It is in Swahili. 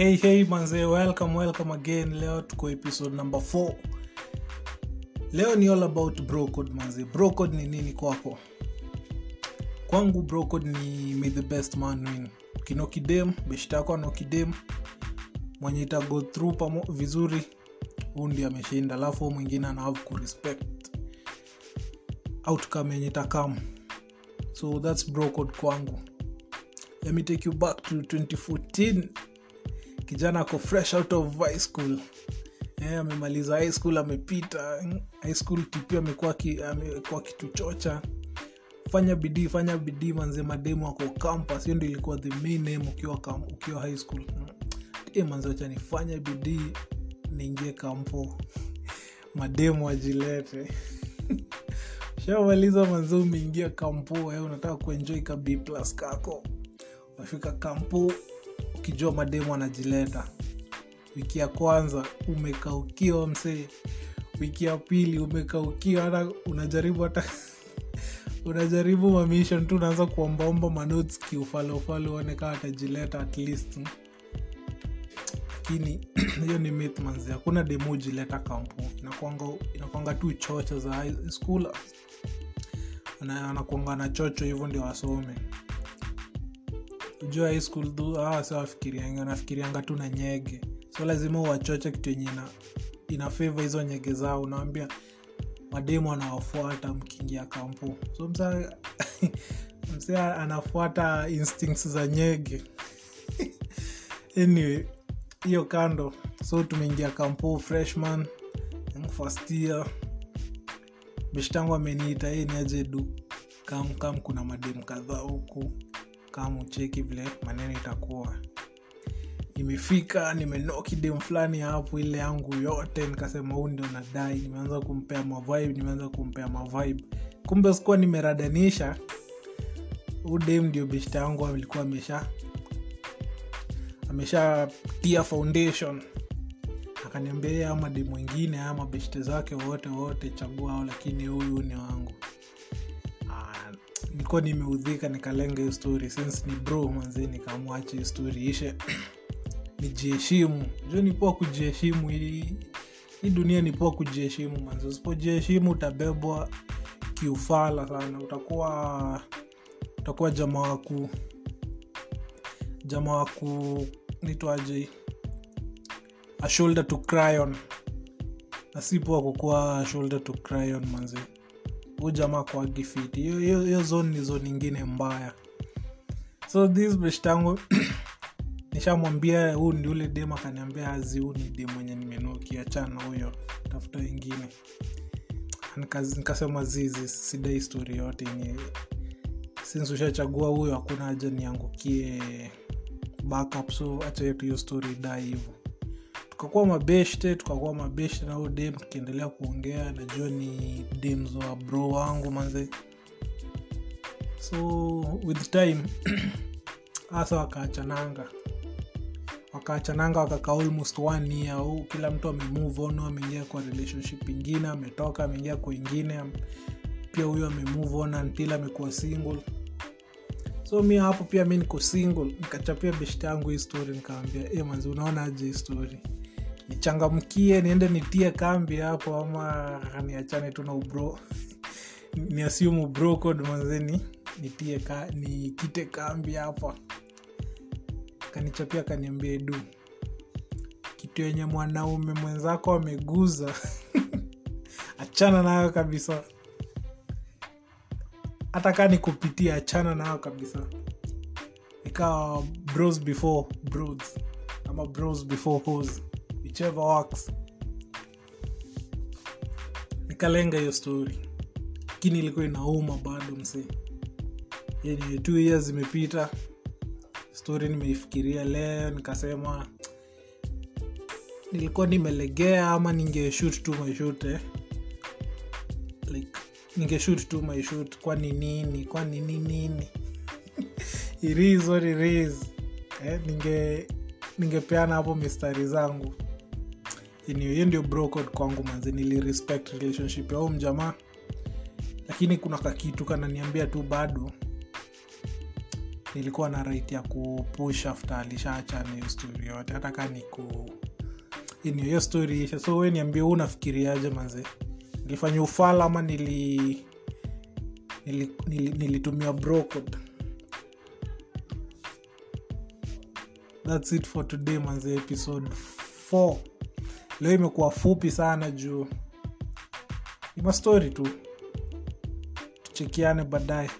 hey hey manze welcome welcome again. Leo tuko episode number 4 leo ni all about brocode manze. Brocode ni nini kwako? Kwangu brocode ni may the best man win. Kinokidem beshtako anokidem mwenye ita go through pamo, vizuri huu ndi ameshinda. Alafu mwingine ana have outcome yenye itakam so thats brocode kwangu. Let me take you back to 2014 kijana ako fresh out of high school. Yeah, amemaliza high school amepita high school tipi amekuwa ki, kituchocha fanya bidii fanya bidii manze mademu ako campus. Hiyo ndio ilikuwa the main name ukiwa, kam, ukiwa high school. E manze wacha nifanye bidii niingie kampo mademu ajilete. Shamaliza manze umeingia kampo eh, unataka kuenjoy ka plus kako. Unafika kampo ukijua mademu anajileta. Wiki ya kwanza umekaukiwa msee. Wiki ya pili umekaukiwa hata unajaribu hata unajaribu mamishon tu unaanza kuombaomba manots kiufalofalo uone atajileta at least. Lakini hiyo ni myth manzi hakuna demo jileta kampu inakwanga, inakwanga tu chocho za high anakuanga na chocho hivyo ndio wasome ujua high school tu ah, si wafikirianga nafikirianga tu na nyege. So lazima uwachoche kitu yenye ina, ina hizo nyege zao unawambia mademu anawafuata mkiingia kampu. So msa msa anafuata instincts za nyege. Anyway hiyo kando. So tumeingia kampu freshman first year. Ameniita hii niaje du kamkam kam kuna mademu kadhaa huku kama ucheki vile maneno itakuwa. Nimefika nimenoki dem fulani hapo ile yangu yote nikasema huu ndio nadai nimeanza kumpea mavibe nimeanza kumpea mavibe kumbe sikuwa nimeradanisha huu dem ndio beshta yangu alikuwa amesha ameshatia foundation. Akaniambia ama dem wengine ama beshte zake wote wote chaguao lakini huyu ni wangu nilikuwa nimeudhika nikalenga hiyo story since ni bro manzi nikamwacha hiyo story ishe nijiheshimu. Juu ni poa kujiheshimu hii dunia ni poa kujiheshimu manzi usipojiheshimu utabebwa kiufala sana. Utakuwa utakuwa jamaa waku jamaa waku nitwaje a shoulder to cry on. Poa kukuwa shoulder to cry on huu jamaa kwa gifiti. Hiyo zone ni zone ingine mbaya. So this beshtangu nishamwambia huu ndi ule dem akaniambia azi huu ni dem mwenye nimenokiachana huyo tafuta wengine nikasema zizi sida histori yote ni since ushachagua huyo hakuna haja niangukie backup so acha hiyo story dai hivo tukakuwa mabeshte tukakuwa mabeshte na dem tukiendelea kuongea najua ni dems wa bro wangu manze. So with time hasa wakaachananga. Wakaachananga wakakaa almost one year. Au kila mtu amemove on ameingia kwa relationship ingine ametoka ameingia kwa pia huyo amemove on until amekuwa single. So mi hapo pia mi niko single. Nikachapia beshte yangu hii story nikaambia e manzi unaona aje hii story nichangamkie niende nitie kambi hapo ama niachane tu na ubro. Ni code manzeni nitie ka, nikite kambi hapa. Kanichapia kaniambia du kitu yenye mwanaume mwenzako ameguza achana nayo kabisa. Hata kaa nikupitia achana nayo kabisa. Ikawa bros before bros ama bros before hose whichever works nikalenga hiyo story. Lakini ilikuwa inauma bado msee. Yani two years zimepita. Story nimeifikiria leo nikasema nilikuwa nimelegea ama ningeshut tu maishut eh? like ningeshut tu maishut kwani nini kwani ni nini? What eh? ninge ningepeana hapo mistari zangu hiyo ndio brocode kwangu manzi nilirespect relationship yao mjamaa. Lakini kuna kakitu kananiambia tu bado nilikuwa na right ya kupush after alishaachana hiyo story yote. Hata kaa niku ini hiyo story isha. So we niambie huu unafikiriaje manze? Nilifanya ufala ama nili nili- nili- nilitumia brocode thats it for today manze episode 4 leo imekuwa fupi sana juu. Ni mastori tu. Tuchekiane baadaye